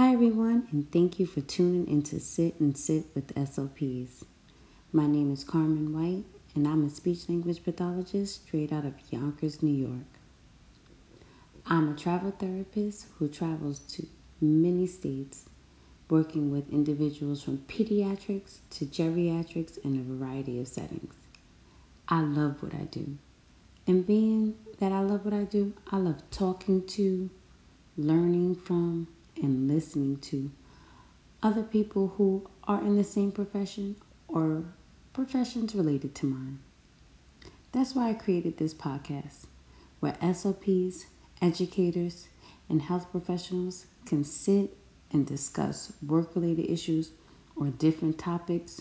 Hi, everyone, and thank you for tuning in to Sit and Sit with SLPs. My name is Carmen White, and I'm a speech language pathologist straight out of Yonkers, New York. I'm a travel therapist who travels to many states, working with individuals from pediatrics to geriatrics in a variety of settings. I love what I do. And being that I love what I do, I love talking to, learning from, and listening to other people who are in the same profession or professions related to mine. That's why I created this podcast where SLPs, educators, and health professionals can sit and discuss work related issues or different topics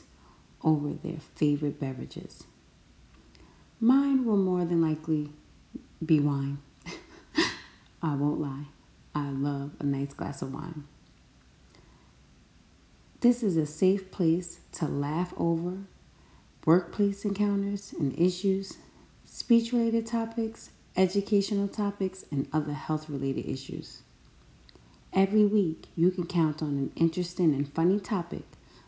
over their favorite beverages. Mine will more than likely be wine. I won't lie. Love a nice glass of wine. This is a safe place to laugh over workplace encounters and issues, speech related topics, educational topics, and other health related issues. Every week, you can count on an interesting and funny topic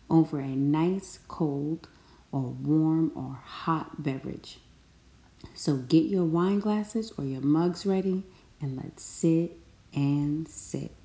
over a nice, cold, or warm or hot beverage. So get your wine glasses or your mugs ready and let's sit and sit.